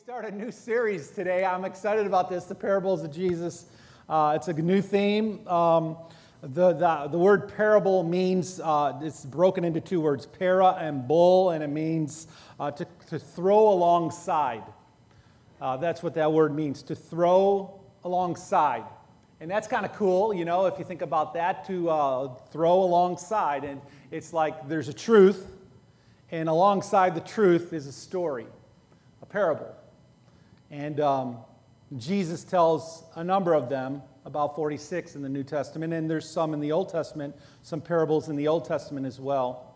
start a new series today. I'm excited about this, the parables of Jesus. Uh, it's a new theme. Um, the, the, the, word parable means, uh, it's broken into two words, para and bull, and it means uh, to, to throw alongside. Uh, that's what that word means, to throw alongside. And that's kind of cool, you know, if you think about that, to uh, throw alongside. And it's like there's a truth, and alongside the truth is a story, a parable. And um, Jesus tells a number of them, about 46 in the New Testament, and there's some in the Old Testament, some parables in the Old Testament as well.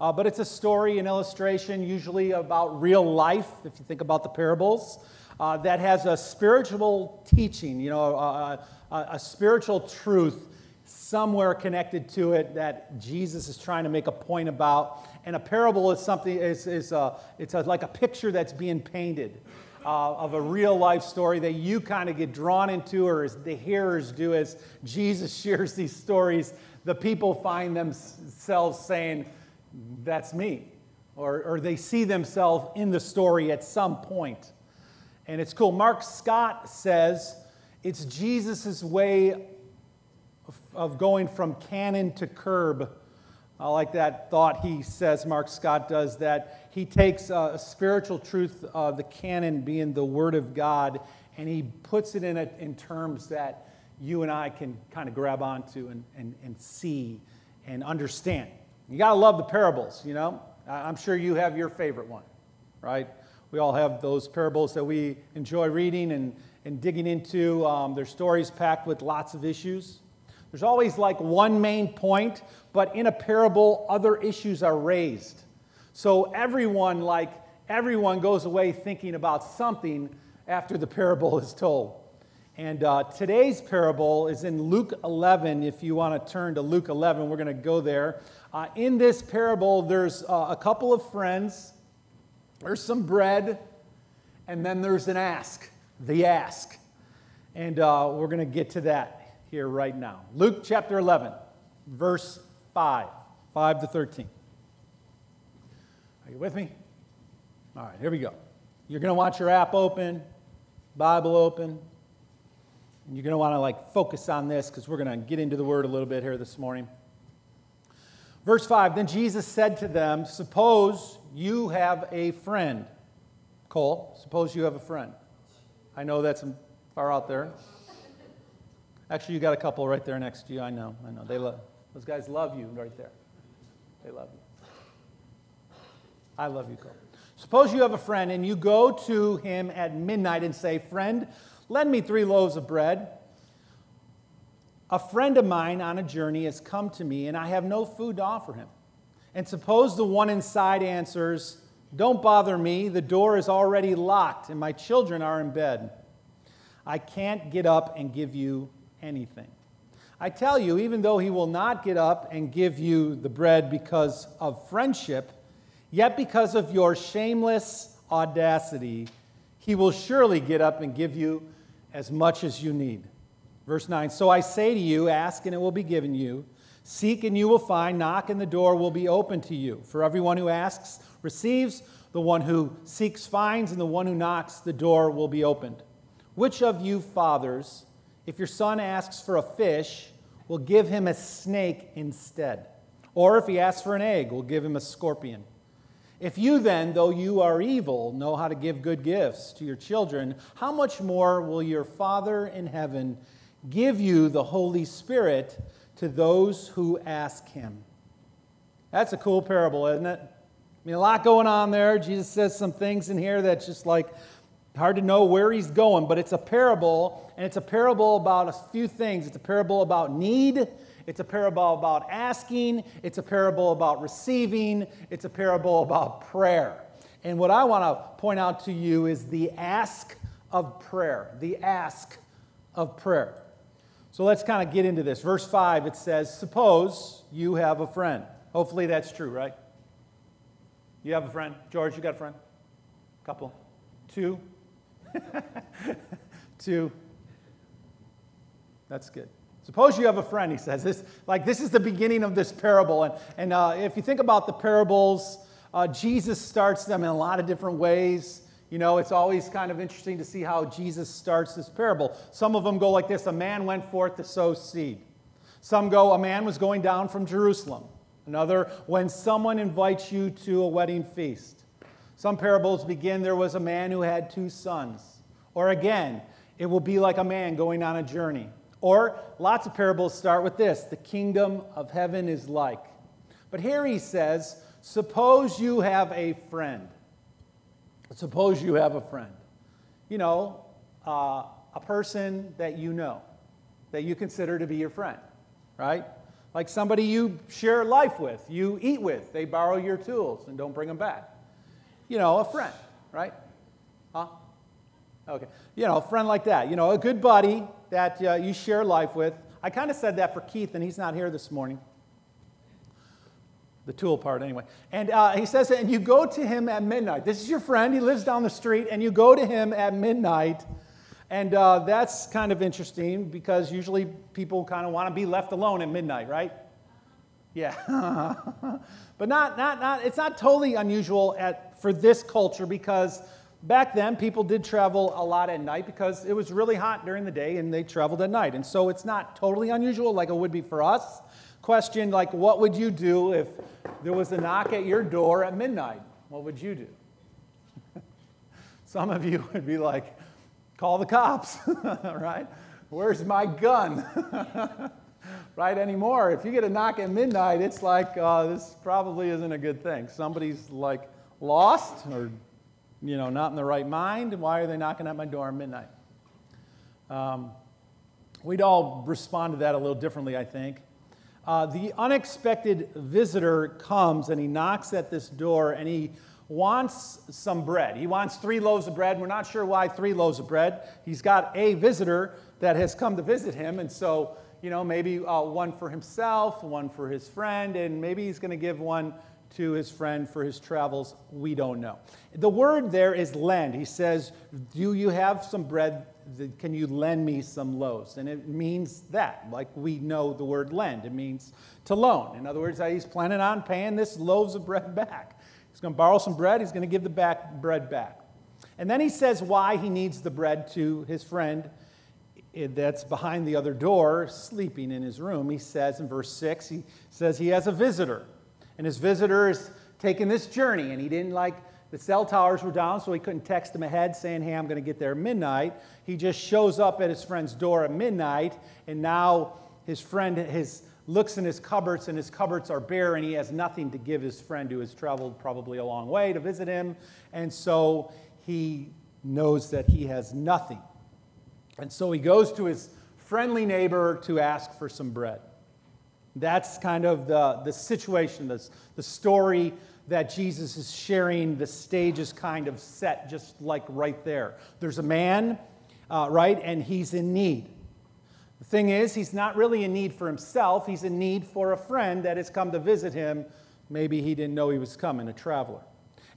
Uh, but it's a story, an illustration, usually about real life, if you think about the parables, uh, that has a spiritual teaching, you know, a, a, a spiritual truth somewhere connected to it that Jesus is trying to make a point about. And a parable is something, is, is a, it's a, like a picture that's being painted uh, of a real life story that you kind of get drawn into, or as the hearers do, as Jesus shares these stories, the people find themselves saying, That's me. Or, or they see themselves in the story at some point. And it's cool. Mark Scott says it's Jesus' way of, of going from canon to curb I like that thought he says, Mark Scott does, that he takes a spiritual truth, uh, the canon being the Word of God, and he puts it in, a, in terms that you and I can kind of grab onto and, and, and see and understand. You got to love the parables, you know? I'm sure you have your favorite one, right? We all have those parables that we enjoy reading and, and digging into. Um, their stories packed with lots of issues. There's always like one main point, but in a parable, other issues are raised. So everyone, like, everyone goes away thinking about something after the parable is told. And uh, today's parable is in Luke 11. If you want to turn to Luke 11, we're going to go there. Uh, in this parable, there's uh, a couple of friends, there's some bread, and then there's an ask, the ask. And uh, we're going to get to that here right now. Luke chapter 11, verse 5, 5 to 13. Are you with me? All right, here we go. You're going to want your app open, Bible open, and you're going to want to like focus on this because we're going to get into the word a little bit here this morning. Verse 5 Then Jesus said to them, Suppose you have a friend. Cole, suppose you have a friend. I know that's far out there. Actually, you got a couple right there next to you. I know. I know. They love those guys. Love you right there. They love you. I love you, Cole. Suppose you have a friend and you go to him at midnight and say, "Friend, lend me three loaves of bread." A friend of mine on a journey has come to me, and I have no food to offer him. And suppose the one inside answers, Don't bother me, the door is already locked, and my children are in bed. I can't get up and give you anything. I tell you, even though he will not get up and give you the bread because of friendship, yet because of your shameless audacity, he will surely get up and give you as much as you need. Verse 9 So I say to you, ask and it will be given you, seek and you will find, knock and the door will be open to you. For everyone who asks receives, the one who seeks finds, and the one who knocks, the door will be opened. Which of you fathers, if your son asks for a fish, we'll give him a snake instead. Or if he asks for an egg, we'll give him a scorpion. If you then, though you are evil, know how to give good gifts to your children, how much more will your Father in heaven give you the Holy Spirit to those who ask him? That's a cool parable, isn't it? I mean, a lot going on there. Jesus says some things in here that's just like, Hard to know where he's going, but it's a parable, and it's a parable about a few things. It's a parable about need, it's a parable about asking, it's a parable about receiving, it's a parable about prayer. And what I want to point out to you is the ask of prayer. The ask of prayer. So let's kind of get into this. Verse 5, it says, Suppose you have a friend. Hopefully that's true, right? You have a friend? George, you got a friend? Couple? Two? Two. That's good. Suppose you have a friend, he says. This, like, this is the beginning of this parable. And, and uh, if you think about the parables, uh, Jesus starts them in a lot of different ways. you know, it's always kind of interesting to see how Jesus starts this parable. Some of them go like this A man went forth to sow seed. Some go, A man was going down from Jerusalem. Another, when someone invites you to a wedding feast. Some parables begin, There was a man who had two sons. Or again, it will be like a man going on a journey. Or lots of parables start with this The kingdom of heaven is like. But here he says, Suppose you have a friend. Suppose you have a friend. You know, uh, a person that you know, that you consider to be your friend, right? Like somebody you share life with, you eat with, they borrow your tools and don't bring them back. You know, a friend, right? Huh? Okay. You know, a friend like that. You know, a good buddy that uh, you share life with. I kind of said that for Keith, and he's not here this morning. The tool part, anyway. And uh, he says, and you go to him at midnight. This is your friend. He lives down the street, and you go to him at midnight. And uh, that's kind of interesting because usually people kind of want to be left alone at midnight, right? Yeah. but not, not, not, it's not totally unusual at, for this culture because back then people did travel a lot at night because it was really hot during the day and they traveled at night. And so it's not totally unusual like it would be for us question like, what would you do if there was a knock at your door at midnight? What would you do? Some of you would be like, call the cops, right? Where's my gun? right anymore. If you get a knock at midnight, it's like, uh, this probably isn't a good thing. Somebody's like lost or, you know, not in the right mind. Why are they knocking at my door at midnight? Um, we'd all respond to that a little differently, I think. Uh, the unexpected visitor comes and he knocks at this door and he wants some bread. He wants three loaves of bread. We're not sure why three loaves of bread. He's got a visitor that has come to visit him, and so, you know, maybe uh, one for himself, one for his friend, and maybe he's going to give one to his friend for his travels. We don't know. The word there is lend. He says, Do you have some bread can you lend me some loaves? And it means that, like we know the word lend. It means to loan. In other words, he's planning on paying this loaves of bread back. He's going to borrow some bread, he's going to give the back bread back. And then he says why he needs the bread to his friend eh, that's behind the other door, sleeping in his room. He says in verse 6, he says he has a visitor. And his visitor is taking this journey, and he didn't like the cell towers were down, so he couldn't text him ahead saying, Hey, I'm going to get there midnight. He just shows up at his friend's door at midnight, and now his friend his, looks in his cupboards, and his cupboards are bare, and he has nothing to give his friend who has traveled probably a long way to visit him. And so he knows that he has nothing. And so he goes to his friendly neighbor to ask for some bread. That's kind of the, the situation, the, the story that Jesus is sharing, the stage is kind of set just like right there. There's a man, uh, right, and he's in need. The thing is, he's not really in need for himself, he's in need for a friend that has come to visit him. Maybe he didn't know he was coming, a traveler.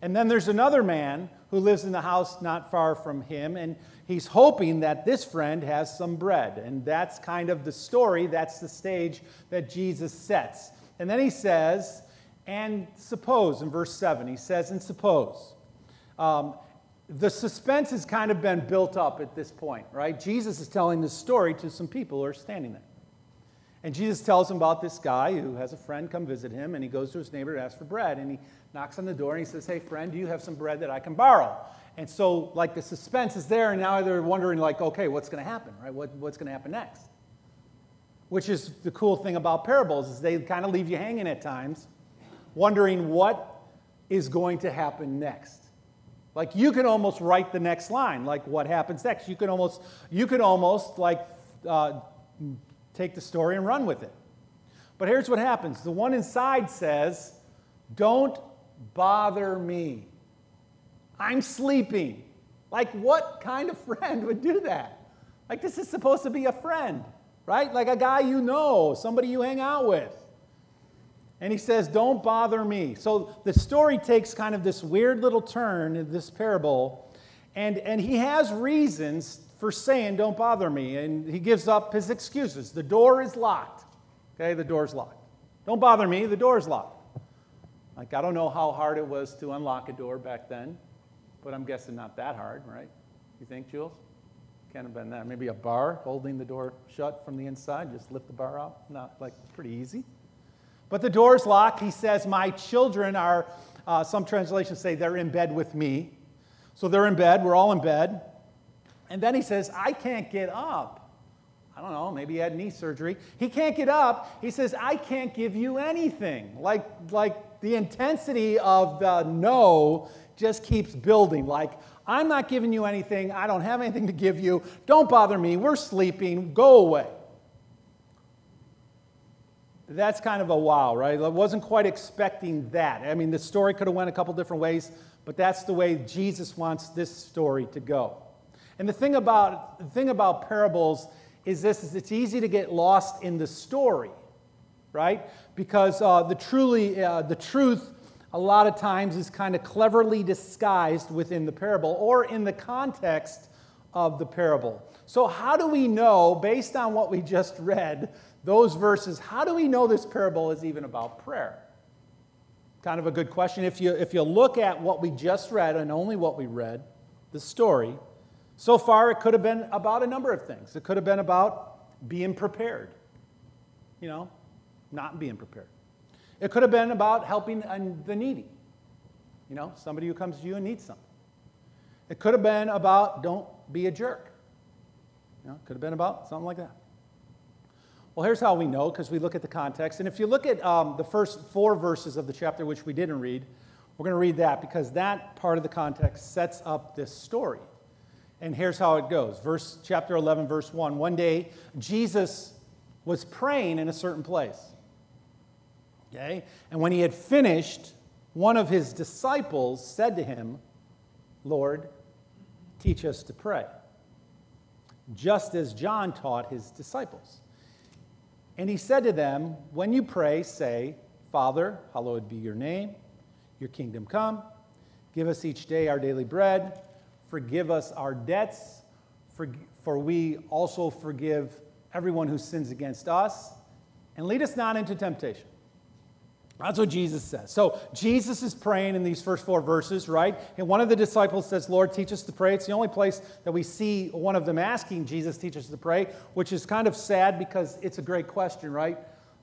And then there's another man who lives in the house not far from him, and he's hoping that this friend has some bread. And that's kind of the story, that's the stage that Jesus sets. And then he says, and suppose, in verse 7, he says, and suppose. Um, the suspense has kind of been built up at this point, right? Jesus is telling this story to some people who are standing there. And Jesus tells him about this guy who has a friend come visit him, and he goes to his neighbor to ask for bread. And he knocks on the door and he says, Hey, friend, do you have some bread that I can borrow? And so, like, the suspense is there, and now they're wondering, like, okay, what's going to happen, right? What, what's going to happen next? Which is the cool thing about parables, is they kind of leave you hanging at times wondering what is going to happen next. Like you can almost write the next line, like what happens next. You can almost, you could almost like uh, take the story and run with it. But here's what happens: the one inside says, "Don't bother me. I'm sleeping." Like what kind of friend would do that? Like this is supposed to be a friend, right? Like a guy you know, somebody you hang out with. And he says, Don't bother me. So the story takes kind of this weird little turn in this parable. And, and he has reasons for saying, Don't bother me. And he gives up his excuses. The door is locked. Okay, the door's locked. Don't bother me, the door's locked. Like, I don't know how hard it was to unlock a door back then, but I'm guessing not that hard, right? You think, Jules? Can't have been that. Maybe a bar holding the door shut from the inside, just lift the bar out. Not like pretty easy. But the door's locked. He says, My children are, uh, some translations say they're in bed with me. So they're in bed. We're all in bed. And then he says, I can't get up. I don't know, maybe he had knee surgery. He can't get up. He says, I can't give you anything. Like, like the intensity of the no just keeps building. Like, I'm not giving you anything. I don't have anything to give you. Don't bother me. We're sleeping. Go away. That's kind of a wow, right? I wasn't quite expecting that. I mean, the story could have went a couple different ways, but that's the way Jesus wants this story to go. And the thing about, the thing about parables is this is it's easy to get lost in the story, right? Because uh, the truly uh, the truth a lot of times is kind of cleverly disguised within the parable or in the context of the parable. So how do we know based on what we just read those verses, how do we know this parable is even about prayer? Kind of a good question. If you, if you look at what we just read and only what we read, the story, so far it could have been about a number of things. It could have been about being prepared, you know, not being prepared. It could have been about helping the needy, you know, somebody who comes to you and needs something. It could have been about don't be a jerk. You know, it could have been about something like that. Well, here's how we know because we look at the context. And if you look at um, the first four verses of the chapter, which we didn't read, we're going to read that because that part of the context sets up this story. And here's how it goes. Verse chapter 11 verse 1. One day Jesus was praying in a certain place. Okay? And when he had finished, one of his disciples said to him, "Lord, teach us to pray." Just as John taught his disciples. And he said to them, When you pray, say, Father, hallowed be your name, your kingdom come. Give us each day our daily bread. Forgive us our debts, for, for we also forgive everyone who sins against us. And lead us not into temptation. That's what Jesus says. So Jesus is praying in these first four verses, right? And one of the disciples says, Lord, teach us to pray. It's the only place that we see one of them asking Jesus, teach us to pray, which is kind of sad because it's a great question, right?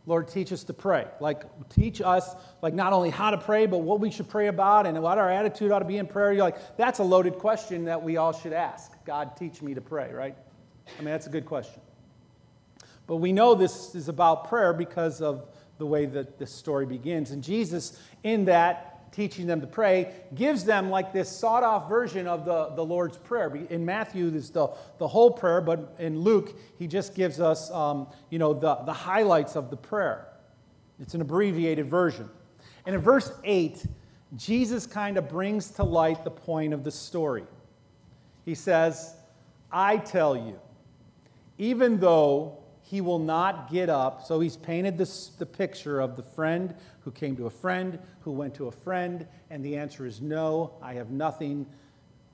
Lord, teach us to pray. Like, teach us, like, not only how to pray, but what we should pray about and what our attitude ought to be in prayer. You're like, that's a loaded question that we all should ask. God, teach me to pray, right? I mean, that's a good question. But we know this is about prayer because of the way that this story begins. And Jesus, in that, teaching them to pray, gives them like this sawed off version of the, the Lord's Prayer. In Matthew, there's the, the whole prayer, but in Luke, he just gives us, um, you know, the, the highlights of the prayer. It's an abbreviated version. And in verse 8, Jesus kind of brings to light the point of the story. He says, I tell you, even though he will not get up. So he's painted this, the picture of the friend who came to a friend, who went to a friend, and the answer is no, I have nothing.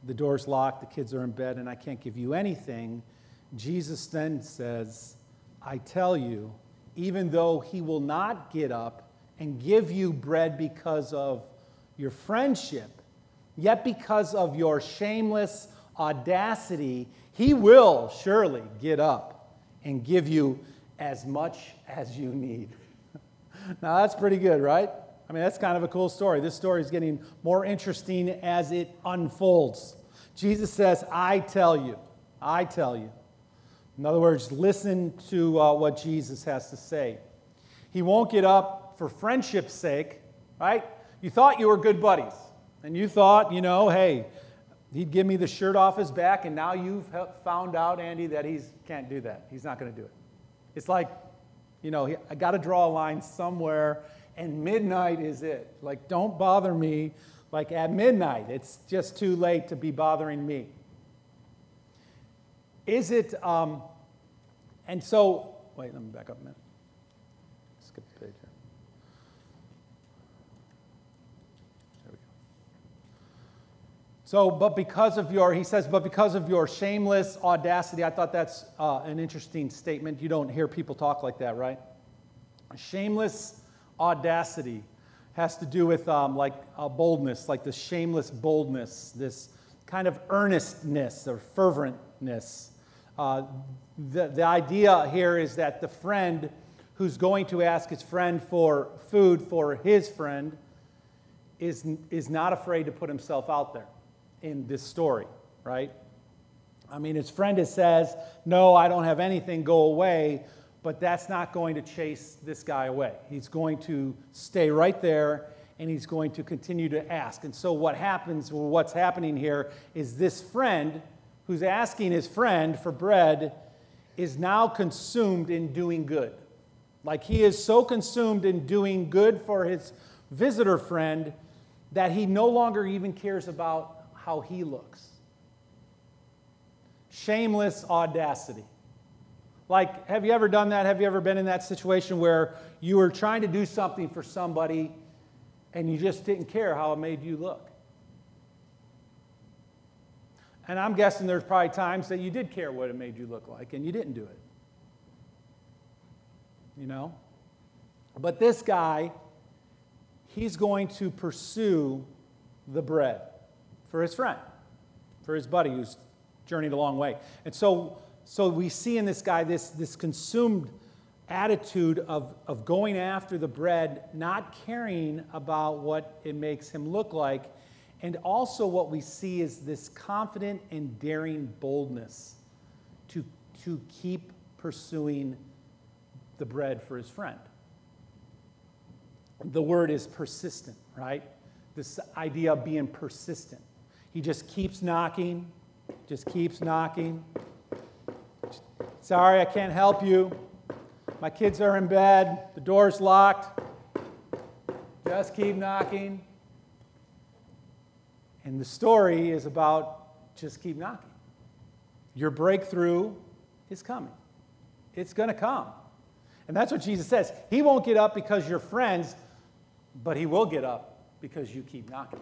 The door's locked, the kids are in bed, and I can't give you anything. Jesus then says, I tell you, even though he will not get up and give you bread because of your friendship, yet because of your shameless audacity, he will surely get up and give you as much as you need. now, that's pretty good, right? I mean, that's kind of a cool story. This story is getting more interesting as it unfolds. Jesus says, I tell you, I tell you. In other words, listen to uh, what Jesus has to say. He won't get up for friendship's sake, right? You thought you were good buddies, and you thought, you know, hey, He'd give me the shirt off his back, and now you've found out, Andy, that he can't do that. He's not going to do it. It's like, you know, I got to draw a line somewhere, and midnight is it. Like, don't bother me. Like, at midnight, it's just too late to be bothering me. Is it, um, and so, wait, let me back up a minute. Skip the page. So, but because of your, he says, but because of your shameless audacity, I thought that's uh, an interesting statement. You don't hear people talk like that, right? Shameless audacity has to do with um, like boldness, like the shameless boldness, this kind of earnestness or ferventness. Uh, the, the idea here is that the friend who's going to ask his friend for food for his friend is, is not afraid to put himself out there in this story, right? I mean, his friend says, No, I don't have anything, go away. But that's not going to chase this guy away. He's going to stay right there and he's going to continue to ask. And so, what happens, or what's happening here, is this friend who's asking his friend for bread is now consumed in doing good. Like he is so consumed in doing good for his visitor friend that he no longer even cares about how he looks. Shameless audacity. Like, have you ever done that? Have you ever been in that situation where you were trying to do something for somebody and you just didn't care how it made you look? And I'm guessing there's probably times that you did care what it made you look like and you didn't do it. You know? But this guy, he's going to pursue the bread for his friend, for his buddy who's journeyed a long way. And so, so we see in this guy this, this consumed attitude of, of going after the bread, not caring about what it makes him look like, and also, what we see is this confident and daring boldness to, to keep pursuing the bread for his friend. The word is persistent, right? This idea of being persistent. He just keeps knocking, just keeps knocking. Sorry, I can't help you. My kids are in bed, the door's locked. Just keep knocking. And the story is about just keep knocking. Your breakthrough is coming, it's going to come. And that's what Jesus says. He won't get up because you're friends, but he will get up because you keep knocking.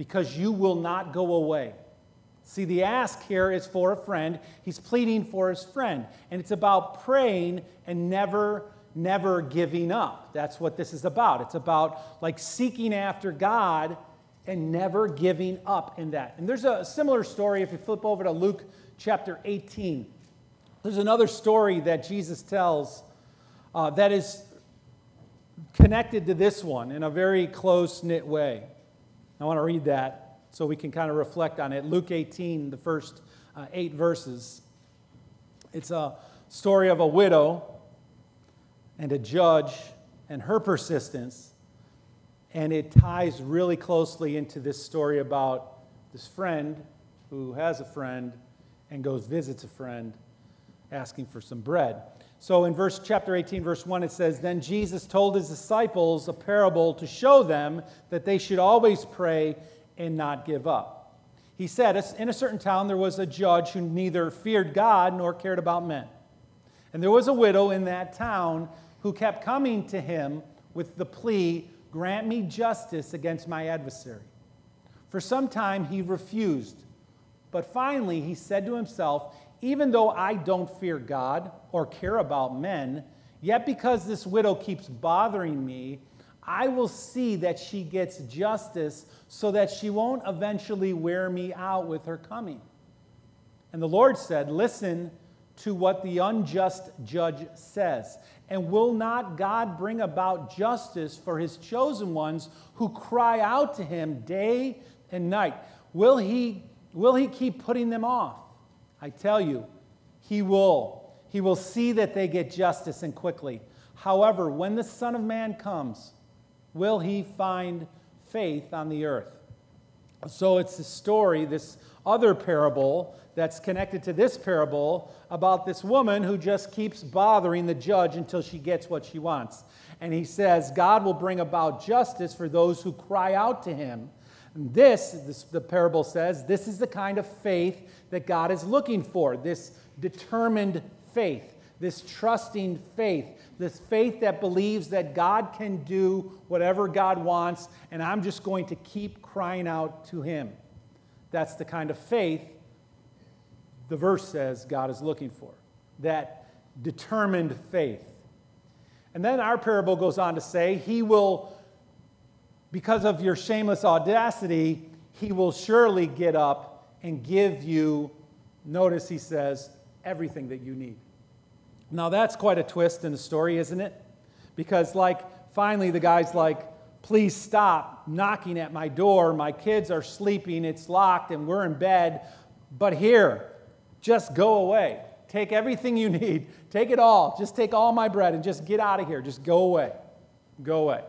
Because you will not go away. See, the ask here is for a friend. He's pleading for his friend. And it's about praying and never, never giving up. That's what this is about. It's about like seeking after God and never giving up in that. And there's a similar story if you flip over to Luke chapter 18. There's another story that Jesus tells uh, that is connected to this one in a very close knit way. I want to read that so we can kind of reflect on it. Luke 18, the first uh, eight verses. It's a story of a widow and a judge and her persistence and it ties really closely into this story about this friend who has a friend and goes visits a friend asking for some bread. So in verse chapter 18 verse 1 it says then Jesus told his disciples a parable to show them that they should always pray and not give up. He said in a certain town there was a judge who neither feared God nor cared about men. And there was a widow in that town who kept coming to him with the plea Grant me justice against my adversary. For some time he refused, but finally he said to himself, Even though I don't fear God or care about men, yet because this widow keeps bothering me, I will see that she gets justice so that she won't eventually wear me out with her coming. And the Lord said, Listen to what the unjust judge says. And will not God bring about justice for his chosen ones who cry out to him day and night? Will he, will he keep putting them off? I tell you, he will. He will see that they get justice and quickly. However, when the Son of Man comes, will he find faith on the earth? So it's a story, this other parable that's connected to this parable about this woman who just keeps bothering the judge until she gets what she wants. And he says, God will bring about justice for those who cry out to him. This, this, the parable says, this is the kind of faith that God is looking for this determined faith, this trusting faith, this faith that believes that God can do whatever God wants, and I'm just going to keep crying out to him. That's the kind of faith the verse says God is looking for that determined faith. And then our parable goes on to say, He will, because of your shameless audacity, he will surely get up and give you, notice he says, everything that you need. Now, that's quite a twist in the story, isn't it? Because, like, finally the guy's like, please stop knocking at my door. My kids are sleeping, it's locked, and we're in bed. But here, just go away. Take everything you need. Take it all. Just take all my bread and just get out of here. Just go away. Go away.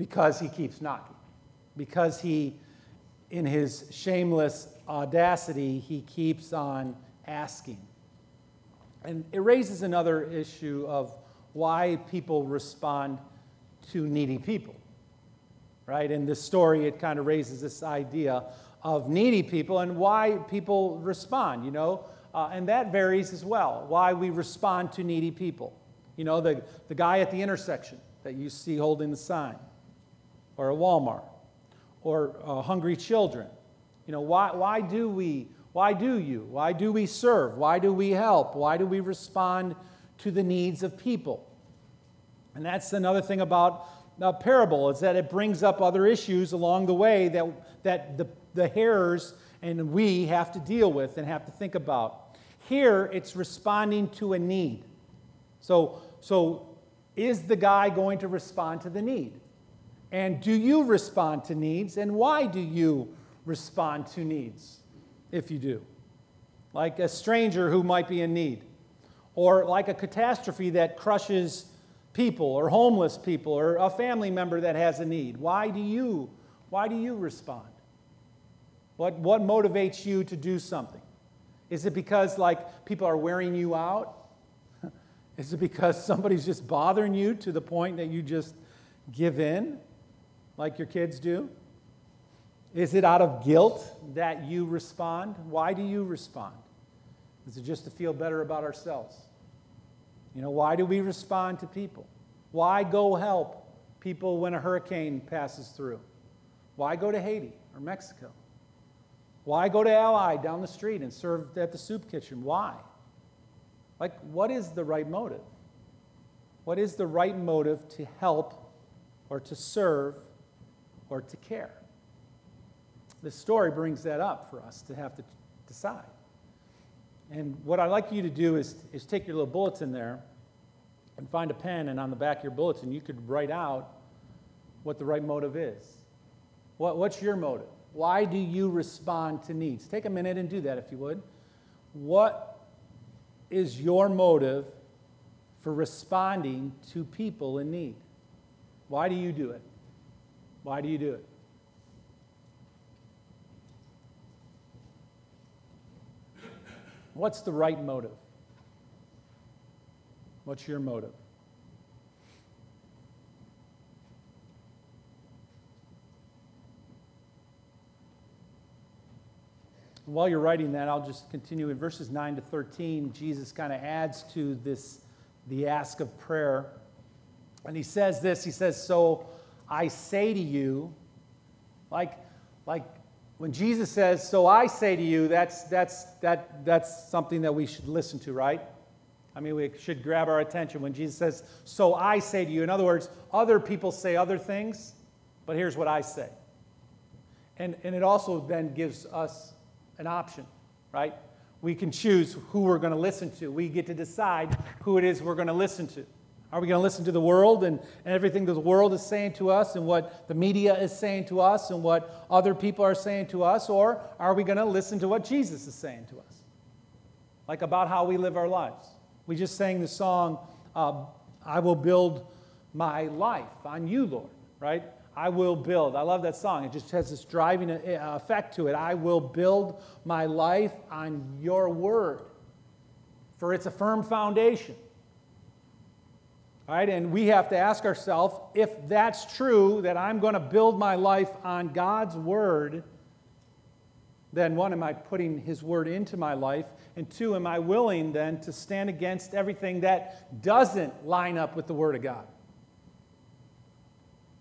Because he keeps knocking. Because he, in his shameless audacity, he keeps on asking. And it raises another issue of why people respond to needy people. Right? In this story, it kind of raises this idea of needy people and why people respond, you know? Uh, and that varies as well, why we respond to needy people. You know, the, the guy at the intersection that you see holding the sign, or a Walmart, or uh, hungry children. You know, why, why do we, why do you, why do we serve? Why do we help? Why do we respond to the needs of people? And that's another thing about a parable is that it brings up other issues along the way that, that the, the hearers and we have to deal with and have to think about. Here, it's responding to a need. So, so is the guy going to respond to the need? And do you respond to needs? And why do you respond to needs if you do? Like a stranger who might be in need, or like a catastrophe that crushes people or homeless people or a family member that has a need. Why do you why do you respond? What, what motivates you to do something? Is it because like people are wearing you out? Is it because somebody's just bothering you to the point that you just give in like your kids do? Is it out of guilt that you respond? Why do you respond? Is it just to feel better about ourselves? You know, why do we respond to people? Why go help people when a hurricane passes through? Why go to Haiti or Mexico? Why go to Allied down the street and serve at the soup kitchen? Why? Like, what is the right motive? What is the right motive to help or to serve or to care? This story brings that up for us to have to decide. And what I'd like you to do is, is take your little bulletin there and find a pen, and on the back of your bulletin, you could write out what the right motive is. What, what's your motive? Why do you respond to needs? Take a minute and do that if you would. What is your motive for responding to people in need? Why do you do it? Why do you do it? What's the right motive? What's your motive? While you're writing that, I'll just continue in verses 9 to 13. Jesus kind of adds to this the ask of prayer. And he says this, he says, "So I say to you, like like when Jesus says, "So I say to you," that's that's that that's something that we should listen to, right? I mean, we should grab our attention when Jesus says, "So I say to you." In other words, other people say other things, but here's what I say. And and it also then gives us an option, right? We can choose who we're going to listen to. We get to decide who it is we're going to listen to. Are we going to listen to the world and, and everything that the world is saying to us and what the media is saying to us and what other people are saying to us? Or are we going to listen to what Jesus is saying to us? Like about how we live our lives. We just sang the song, uh, I will build my life on you, Lord, right? I will build. I love that song. It just has this driving uh, effect to it. I will build my life on your word, for it's a firm foundation. All right, and we have to ask ourselves if that's true, that I'm going to build my life on God's word, then one, am I putting his word into my life? And two, am I willing then to stand against everything that doesn't line up with the word of God?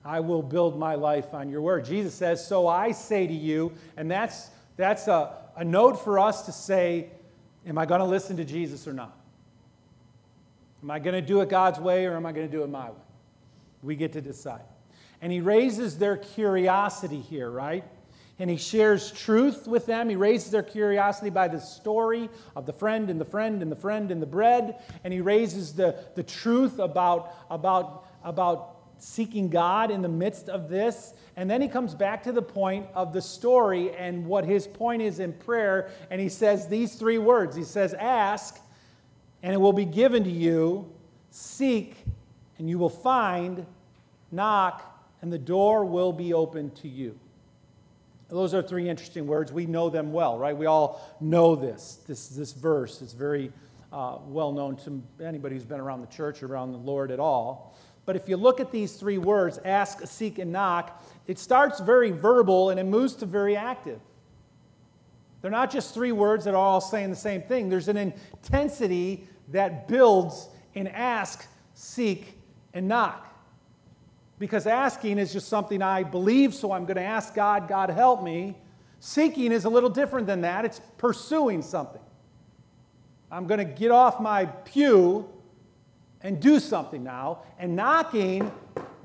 I will build my life on your word. Jesus says, So I say to you, and that's, that's a, a note for us to say, Am I going to listen to Jesus or not? Am I going to do it God's way or am I going to do it my way? We get to decide. And he raises their curiosity here, right? and he shares truth with them. He raises their curiosity by the story of the friend and the friend and the friend and the bread. And he raises the, the truth about, about, about seeking God in the midst of this. And then he comes back to the point of the story and what his point is in prayer. And he says these three words He says, Ask, and it will be given to you. Seek, and you will find. Knock, and the door will be open to you. Those are three interesting words. We know them well, right? We all know this. This, this verse is very uh, well known to anybody who's been around the church or around the Lord at all. But if you look at these three words, ask, seek, and knock, it starts very verbal and it moves to very active. They're not just three words that are all saying the same thing. There's an intensity that builds in ask, seek, and knock. Because asking is just something I believe, so I'm going to ask God, God help me. Seeking is a little different than that, it's pursuing something. I'm going to get off my pew and do something now. And knocking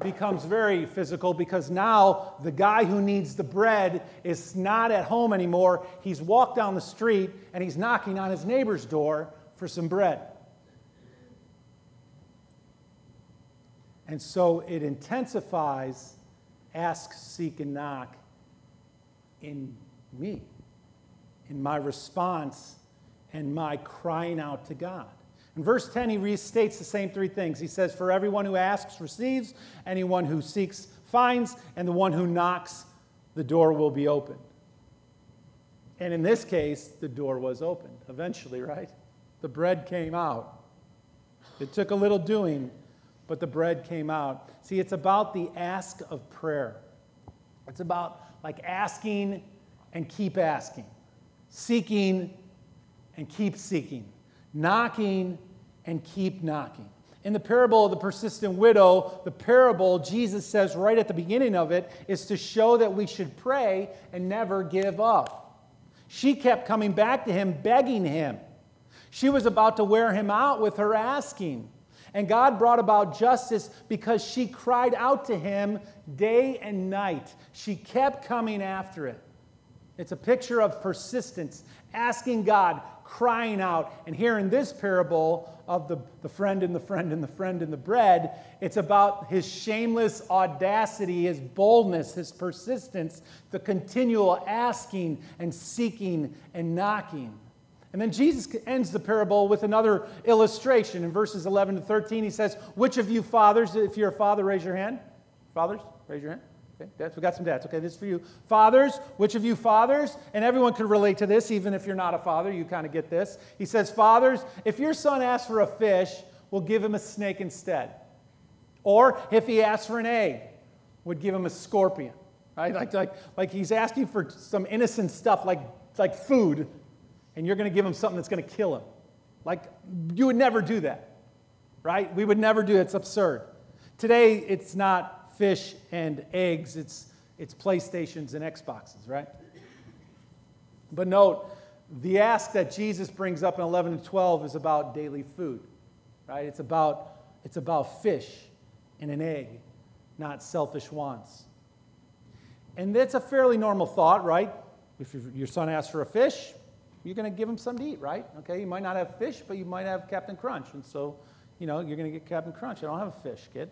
becomes very physical because now the guy who needs the bread is not at home anymore. He's walked down the street and he's knocking on his neighbor's door for some bread. And so it intensifies ask, seek, and knock in me, in my response and my crying out to God. In verse 10, he restates the same three things. He says, For everyone who asks receives, anyone who seeks finds, and the one who knocks, the door will be opened. And in this case, the door was opened eventually, right? The bread came out. It took a little doing, but the bread came out. See, it's about the ask of prayer. It's about like asking and keep asking, seeking and keep seeking, knocking and keep knocking. In the parable of the persistent widow, the parable, Jesus says right at the beginning of it, is to show that we should pray and never give up. She kept coming back to him, begging him. She was about to wear him out with her asking. And God brought about justice because she cried out to him day and night. She kept coming after it. It's a picture of persistence, asking God, crying out. And here in this parable of the, the friend and the friend and the friend and the bread, it's about his shameless audacity, his boldness, his persistence, the continual asking and seeking and knocking. And then Jesus ends the parable with another illustration. In verses 11 to 13, he says, Which of you fathers, if you're a father, raise your hand. Fathers, raise your hand. Okay, dads, we got some dads. Okay, this is for you. Fathers, which of you fathers, and everyone can relate to this, even if you're not a father, you kind of get this. He says, Fathers, if your son asks for a fish, we'll give him a snake instead. Or if he asks for an egg, we'd give him a scorpion. Right? Like, like, like he's asking for some innocent stuff like, like food, and you're going to give him something that's going to kill him. Like, you would never do that, right? We would never do it. It's absurd. Today, it's not fish and eggs, it's, it's PlayStations and Xboxes, right? But note, the ask that Jesus brings up in 11 and 12 is about daily food, right? It's about, it's about fish and an egg, not selfish wants. And that's a fairly normal thought, right? If your son asks for a fish, you're going to give him something to eat, right? Okay, you might not have fish, but you might have Captain Crunch. And so, you know, you're going to get Captain Crunch. I don't have a fish, kid.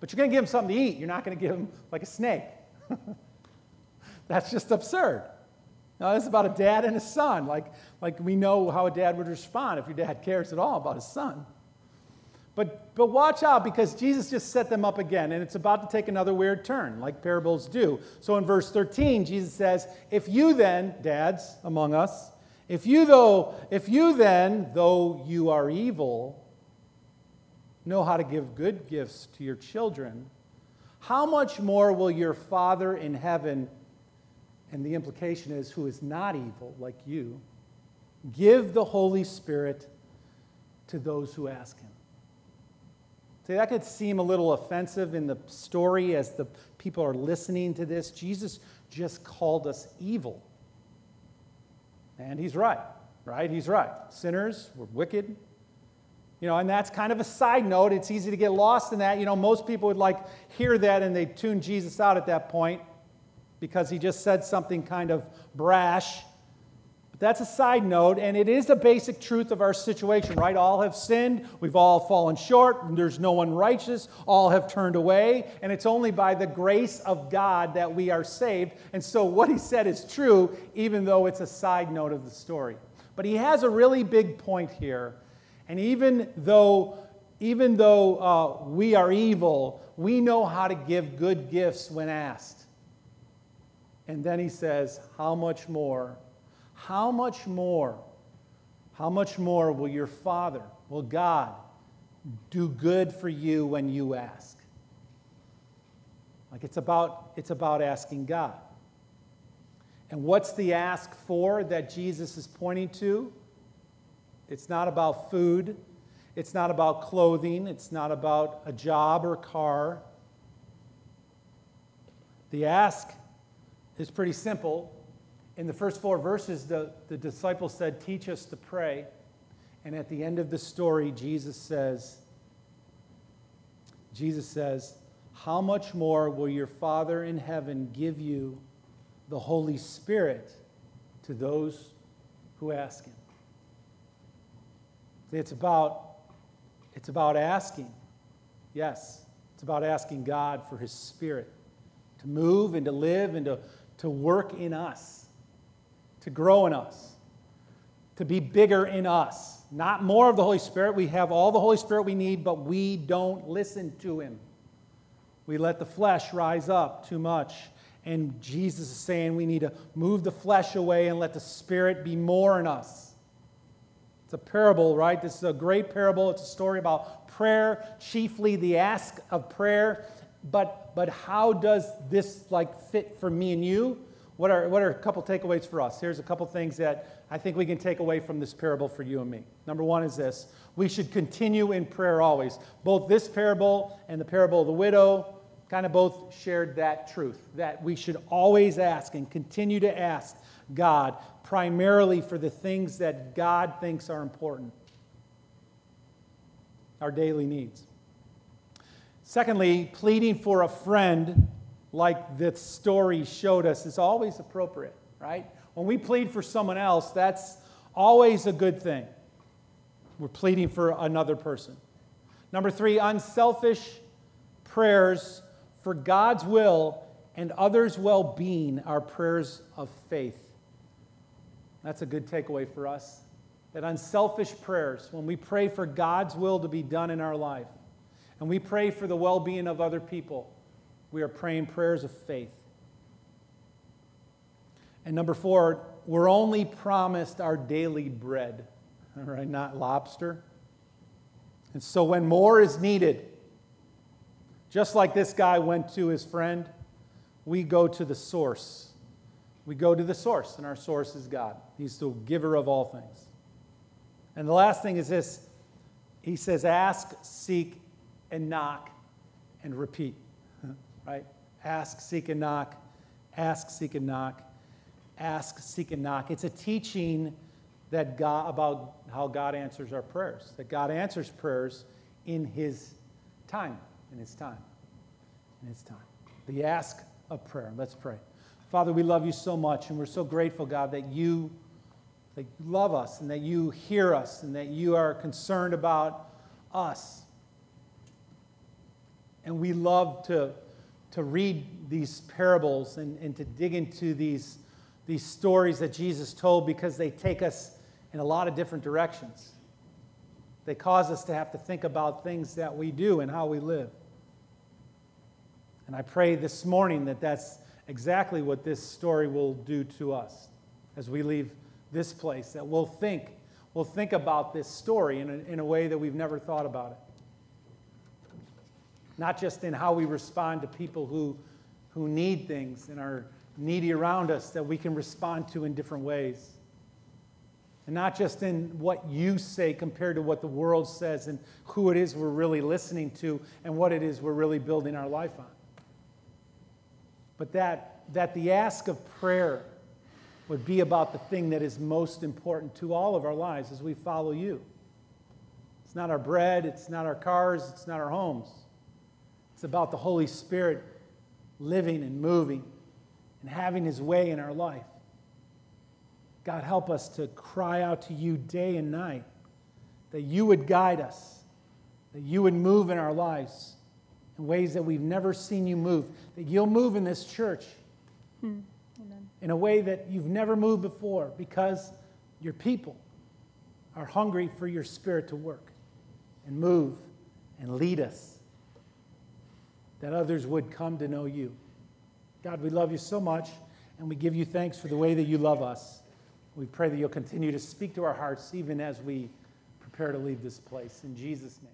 But you're going to give him something to eat. You're not going to give him like a snake. That's just absurd. Now, this is about a dad and a son. Like, like we know how a dad would respond if your dad cares at all about his son. But, but watch out because Jesus just set them up again, and it's about to take another weird turn, like parables do. So in verse 13, Jesus says, If you then, dads among us, if you though, if you then, though you are evil, know how to give good gifts to your children, how much more will your Father in heaven, and the implication is who is not evil like you, give the Holy Spirit to those who ask him? See, that could seem a little offensive in the story as the people are listening to this. Jesus just called us evil. And he's right, right? He's right. Sinners, we're wicked. You know, and that's kind of a side note. It's easy to get lost in that. You know, most people would like hear that and they tune Jesus out at that point because he just said something kind of brash. But that's a side note, and it is a basic truth of our situation, right? All have sinned, we've all fallen short, there's no one righteous, all have turned away, and it's only by the grace of God that we are saved. And so what he said is true, even though it's a side note of the story. But he has a really big point here. And even though, even though uh, we are evil, we know how to give good gifts when asked. And then he says, How much more how much more, how much more will your Father, will God, do good for you when you ask? Like it's about, it's about asking God. And what's the ask for that Jesus is pointing to? It's not about food. It's not about clothing. It's not about a job or car. The ask is pretty simple in the first four verses, the, the disciples said, Teach us to pray. And at the end of the story, Jesus says, Jesus says, How much more will your Father in heaven give you the Holy Spirit to those who ask him? It's about, it's about asking. Yes, it's about asking God for his Spirit to move and to live and to, to work in us to grow in us, to be bigger in us. Not more of the Holy Spirit. We have all the Holy Spirit we need, but we don't listen to Him. We let the flesh rise up too much. And Jesus is saying we need to move the flesh away and let the Spirit be more in us. A parable, right? This is a great parable. It's a story about prayer, chiefly the ask of prayer. But, but how does this like fit for me and you? What are, what are a couple takeaways for us? Here's a couple things that I think we can take away from this parable for you and me. Number one is this we should continue in prayer always. Both this parable and the parable of the widow kind of both shared that truth that we should always ask and continue to ask God primarily for the things that God thinks are important, our daily needs. Secondly, pleading for a friend like the story showed us, is always appropriate, right? When we plead for someone else, that's always a good thing. We're pleading for another person. Number three, unselfish prayers for God's will and others' well being are prayers of faith. That's a good takeaway for us. That unselfish prayers, when we pray for God's will to be done in our life, and we pray for the well being of other people, we are praying prayers of faith. And number four, we're only promised our daily bread, all right, not lobster. And so when more is needed, just like this guy went to his friend, we go to the source. We go to the source, and our source is God. He's the giver of all things. And the last thing is this He says, Ask, seek, and knock, and repeat right? Ask, seek, and knock. Ask, seek, and knock. Ask, seek, and knock. It's a teaching that God, about how God answers our prayers, that God answers prayers in His time, in His time, in His time. The ask of prayer. Let's pray. Father, we love you so much, and we're so grateful, God, that you, that love us and that you hear us and that you are concerned about us. And we love to to read these parables and, and to dig into these, these stories that Jesus told because they take us in a lot of different directions. They cause us to have to think about things that we do and how we live. And I pray this morning that that's exactly what this story will do to us as we leave this place, that we'll think, we'll think about this story in a, in a way that we've never thought about it not just in how we respond to people who, who need things and are needy around us that we can respond to in different ways. And not just in what you say compared to what the world says and who it is we're really listening to and what it is we're really building our life on. But that, that the ask of prayer would be about the thing that is most important to all of our lives as we follow you. It's not our bread, it's not our cars, it's not our homes. It's about the Holy Spirit living and moving and having his way in our life. God, help us to cry out to you day and night that you would guide us, that you would move in our lives in ways that we've never seen you move, that you'll move in this church hmm. Amen. in a way that you've never moved before because your people are hungry for your spirit to work and move and lead us, that others would come to know you. God, we love you so much, and we give you thanks for the way that you love us. We pray that you'll continue to speak to our hearts even as we prepare to leave this place. In Jesus' name.